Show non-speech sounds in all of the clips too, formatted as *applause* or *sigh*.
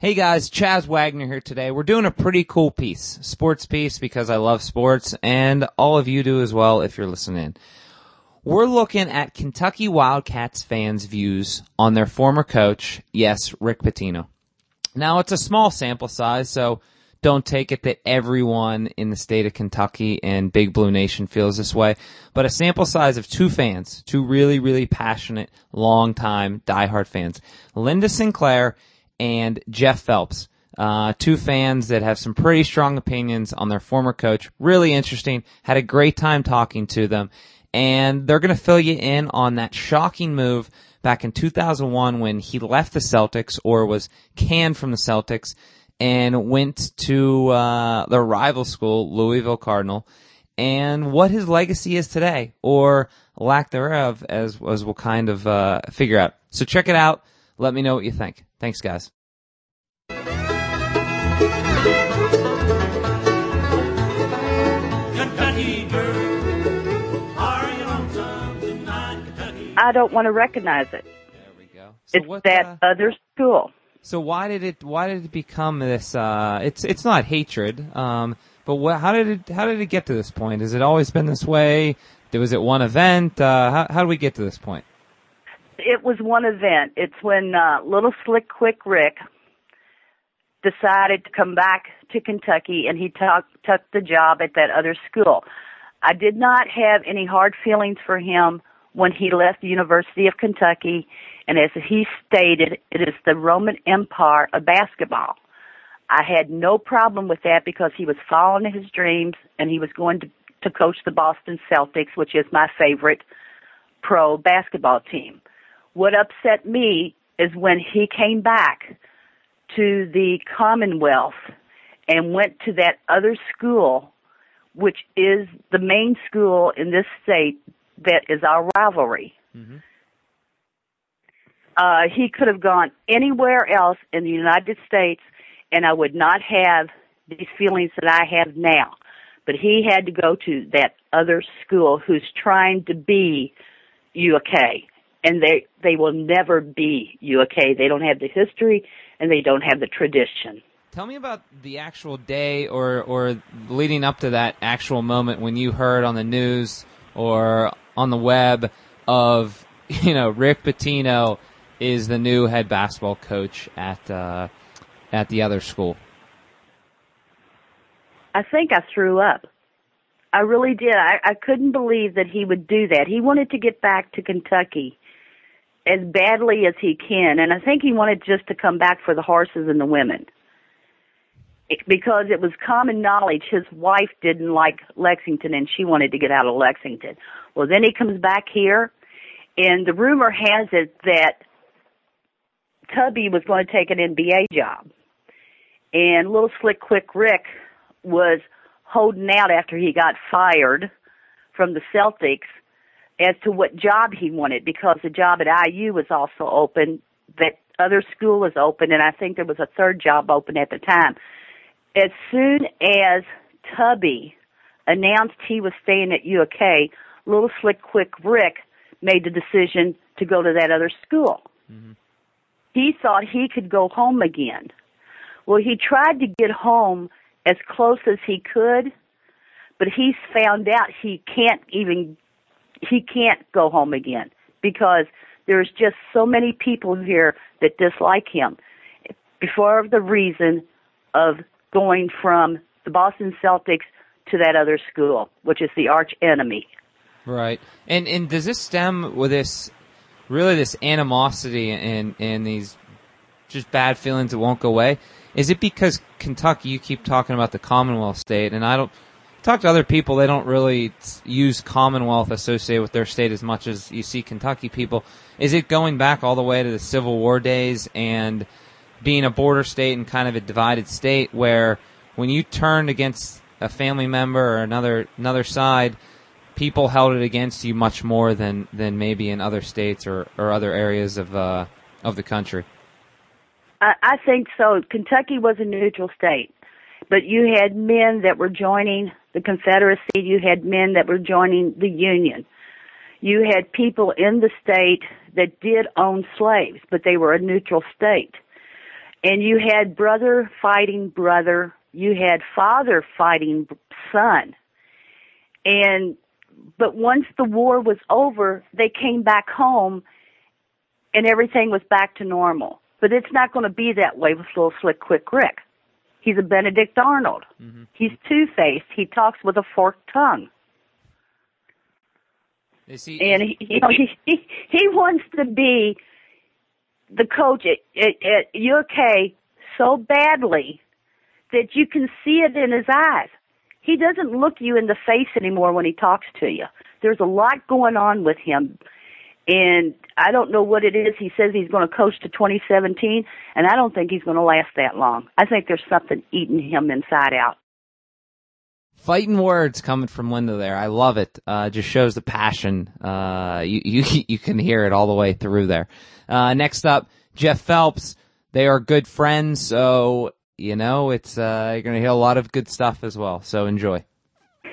Hey guys, Chaz Wagner here today. We're doing a pretty cool piece, sports piece because I love sports and all of you do as well if you're listening. We're looking at Kentucky Wildcats fans' views on their former coach, yes, Rick Pitino. Now it's a small sample size, so don't take it that everyone in the state of Kentucky and Big Blue Nation feels this way, but a sample size of two fans, two really, really passionate, long-time, diehard fans. Linda Sinclair and Jeff Phelps. Uh, two fans that have some pretty strong opinions on their former coach. Really interesting. Had a great time talking to them. And they're going to fill you in on that shocking move back in 2001 when he left the Celtics or was canned from the Celtics and went to uh, the rival school, Louisville Cardinal, and what his legacy is today, or lack thereof, as, as we'll kind of uh, figure out. So check it out. Let me know what you think. Thanks, guys. I don't want to recognize it. There we go. So it's what, that uh, other school. So why did it? Why did it become this? Uh, it's it's not hatred. Um, but what, how did it? How did it get to this point? Has it always been this way? Was it one event? Uh, how how do we get to this point? It was one event. It's when uh, Little Slick Quick Rick decided to come back to Kentucky and he took took the job at that other school. I did not have any hard feelings for him when he left the University of Kentucky, and as he stated, it is the Roman Empire of basketball. I had no problem with that because he was following his dreams and he was going to, to coach the Boston Celtics, which is my favorite pro basketball team. What upset me is when he came back to the Commonwealth and went to that other school, which is the main school in this state that is our rivalry. Mm-hmm. Uh, he could have gone anywhere else in the United States, and I would not have these feelings that I have now. But he had to go to that other school who's trying to be UK, and they they will never be UK. They don't have the history, and they don't have the tradition. Tell me about the actual day or or leading up to that actual moment when you heard on the news or on the web of *laughs* you know Rick Pitino is the new head basketball coach at uh, at the other school. I think I threw up. I really did. I, I couldn't believe that he would do that. He wanted to get back to Kentucky as badly as he can, and I think he wanted just to come back for the horses and the women. It, because it was common knowledge his wife didn't like Lexington and she wanted to get out of Lexington. Well, then he comes back here, and the rumor has it that Tubby was going to take an NBA job. And little slick quick Rick was holding out after he got fired from the Celtics as to what job he wanted because the job at IU was also open, that other school was open, and I think there was a third job open at the time. As soon as Tubby announced he was staying at UK, little slick quick Rick made the decision to go to that other school. Mm-hmm. He thought he could go home again. Well, he tried to get home as close as he could, but he's found out he can't even he can't go home again because there's just so many people here that dislike him before the reason of going from the Boston Celtics to that other school, which is the arch enemy. Right. And and does this stem with this really this animosity and and these just bad feelings that won't go away? Is it because Kentucky you keep talking about the Commonwealth state and I don't talk to other people they don't really use Commonwealth associated with their state as much as you see Kentucky people. Is it going back all the way to the Civil War days and being a border state and kind of a divided state where when you turned against a family member or another another side people held it against you much more than, than maybe in other states or, or other areas of uh, of the country. I, I think so. Kentucky was a neutral state, but you had men that were joining the Confederacy. You had men that were joining the Union. You had people in the state that did own slaves, but they were a neutral state. and you had brother fighting brother, you had father fighting son. And but once the war was over, they came back home and everything was back to normal. But it's not going to be that way with little slick quick Rick. He's a Benedict Arnold. Mm-hmm. He's two faced. He talks with a forked tongue. He, and he, you know, *laughs* he, he he wants to be the coach at, at, at UK so badly that you can see it in his eyes. He doesn't look you in the face anymore when he talks to you. There's a lot going on with him. And I don't know what it is. He says he's going to coach to 2017, and I don't think he's going to last that long. I think there's something eating him inside out. Fighting words coming from Linda there. I love it. Uh, just shows the passion. Uh, you, you, *laughs* you can hear it all the way through there. Uh, next up, Jeff Phelps. They are good friends, so, you know, it's, uh, you're gonna hear a lot of good stuff as well, so enjoy.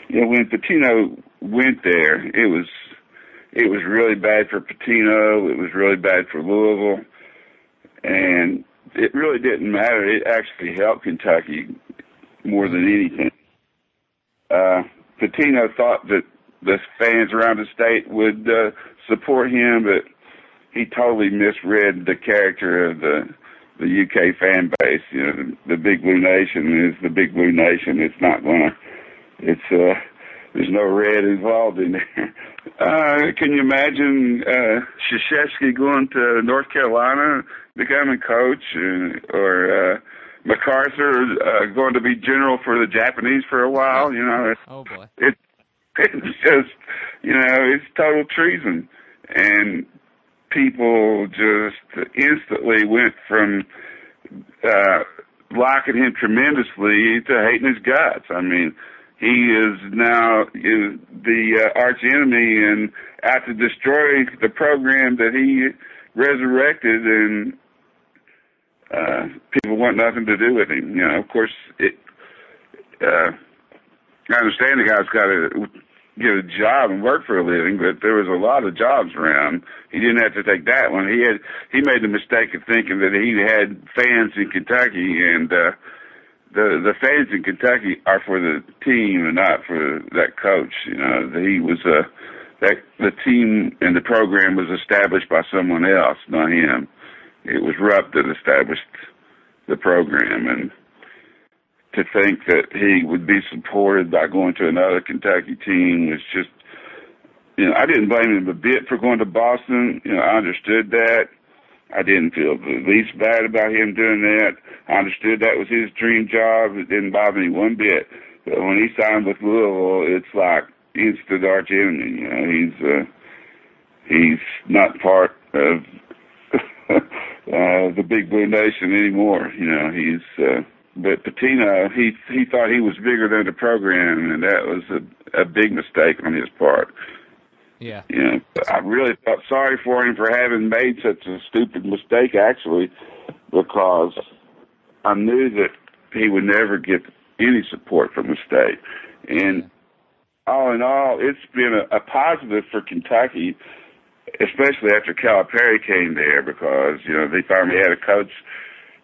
Yeah, when Pitino went there, it was, it was really bad for Pitino. it was really bad for Louisville, and it really didn't matter. It actually helped Kentucky more than anything. Uh, Pitino thought that the fans around the state would uh, support him, but he totally misread the character of the the UK fan base. You know, the, the Big Blue Nation is the Big Blue Nation. It's not gonna. It's uh. There's no red involved in there. *laughs* Uh, can you imagine uh, Krzyzewski going to North Carolina, becoming a coach, uh, or uh, MacArthur uh, going to be general for the Japanese for a while? You know, it's, *laughs* oh boy, it, it's just you know it's total treason, and people just instantly went from uh, liking him tremendously to hating his guts. I mean, he is now is the uh, arch enemy and out to destroy the program that he resurrected and uh people want nothing to do with him. You know, of course it uh I understand the guy's got to get a job and work for a living, but there was a lot of jobs around. He didn't have to take that one. He had he made the mistake of thinking that he had fans in Kentucky and uh the the fans in Kentucky are for the team and not for that coach. You know, he was a uh, that the team and the program was established by someone else, not him. It was Rupp that established the program and to think that he would be supported by going to another Kentucky team was just, you know, I didn't blame him a bit for going to Boston. You know, I understood that. I didn't feel the least bad about him doing that. I understood that was his dream job. It didn't bother me one bit. But when he signed with Louisville, it's like instant arch enemy. You know, he's uh, he's not part of *laughs* uh, the Big Blue Nation anymore. You know, he's. Uh, but Pitino, he he thought he was bigger than the program, and that was a, a big mistake on his part. Yeah. You know, I really felt sorry for him for having made such a stupid mistake, actually, because I knew that he would never get any support from the state. And all in all, it's been a, a positive for Kentucky, especially after Calipari came there, because you know they finally had a coach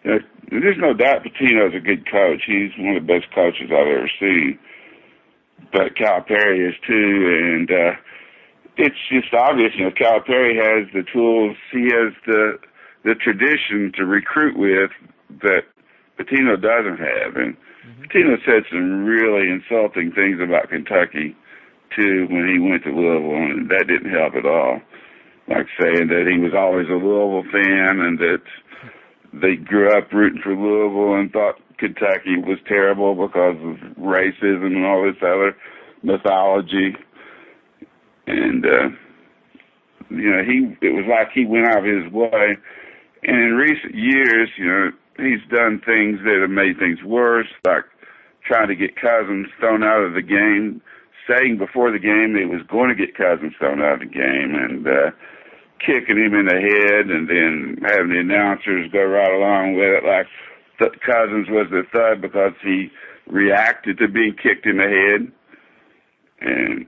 you know, there's no doubt Pitino's a good coach. He's one of the best coaches I've ever seen. But Calipari is too, and uh, it's just obvious. You know, Calipari has the tools. He has the the tradition to recruit with that Pitino doesn't have. And mm-hmm. Pitino said some really insulting things about Kentucky too when he went to Louisville, and that didn't help at all. Like saying that he was always a Louisville fan and that they grew up rooting for Louisville and thought Kentucky was terrible because of racism and all this other mythology. And uh you know, he it was like he went out of his way. And in recent years, you know, he's done things that have made things worse, like trying to get Cousins thrown out of the game, saying before the game they was going to get Cousins thrown out of the game and uh kicking him in the head and then having the announcers go right along with it like Th- Cousins was the thud because he reacted to being kicked in the head. And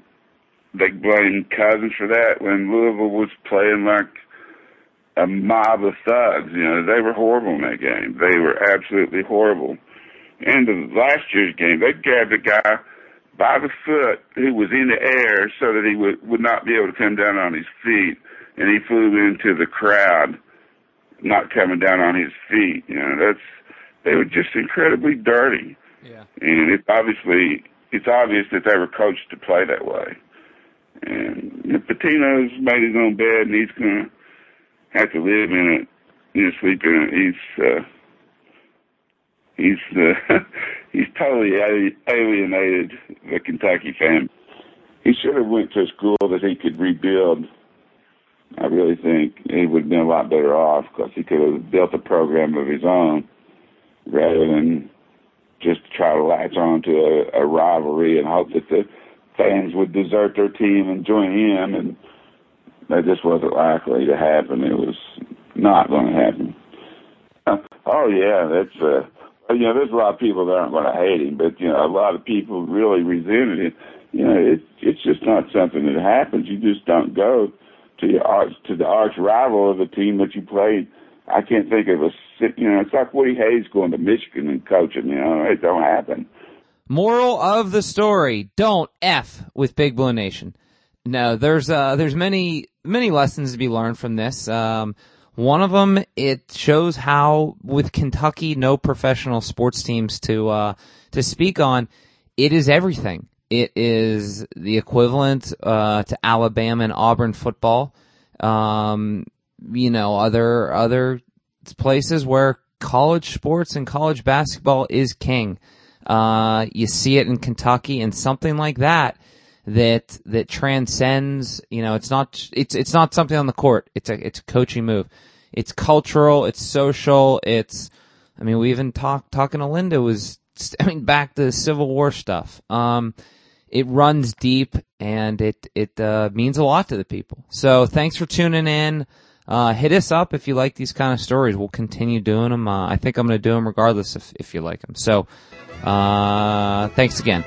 they blamed Cousins for that when Louisville was playing like a mob of thugs. You know, they were horrible in that game. They were absolutely horrible. And the last year's game, they grabbed a guy by the foot who was in the air so that he would would not be able to come down on his feet, and he flew into the crowd, not coming down on his feet. You know, that's they were just incredibly dirty. Yeah. And it's obviously it's obvious that they were coached to play that way. And Pitino's made his own bed, and he's gonna have to live in it, you know, sleep in it. He's uh, he's uh, *laughs* he's totally alienated the Kentucky fan. He should have went to a school that he could rebuild. I really think he would have been a lot better off because he could have built a program of his own rather than just try to latch on to a, a rivalry and hope that the fans would desert their team and join him. And that just wasn't likely to happen. It was not going to happen. *laughs* Oh yeah, that's uh, you know, there's a lot of people that aren't going to hate him, but you know, a lot of people really resented him. You know, it's it's just not something that happens. You just don't go to your arch to the arch rival of the team that you played. I can't think of a you know, it's like Woody Hayes going to Michigan and coaching. You know, it don't happen. Moral of the story: Don't f with Big Blue Nation. No, there's uh, there's many many lessons to be learned from this. Um, one of them, it shows how with Kentucky, no professional sports teams to, uh, to speak on, it is everything. It is the equivalent, uh, to Alabama and Auburn football. Um, you know, other, other places where college sports and college basketball is king. Uh, you see it in Kentucky and something like that that that transcends. You know, it's not it's it's not something on the court. It's a it's a coaching move. It's cultural. It's social. It's I mean, we even talked talking to Linda was I mean back to the Civil War stuff. Um, it runs deep and it it uh, means a lot to the people. So thanks for tuning in. Uh, hit us up if you like these kind of stories. We'll continue doing them. Uh, I think I'm going to do them regardless if, if you like them. So, uh, thanks again.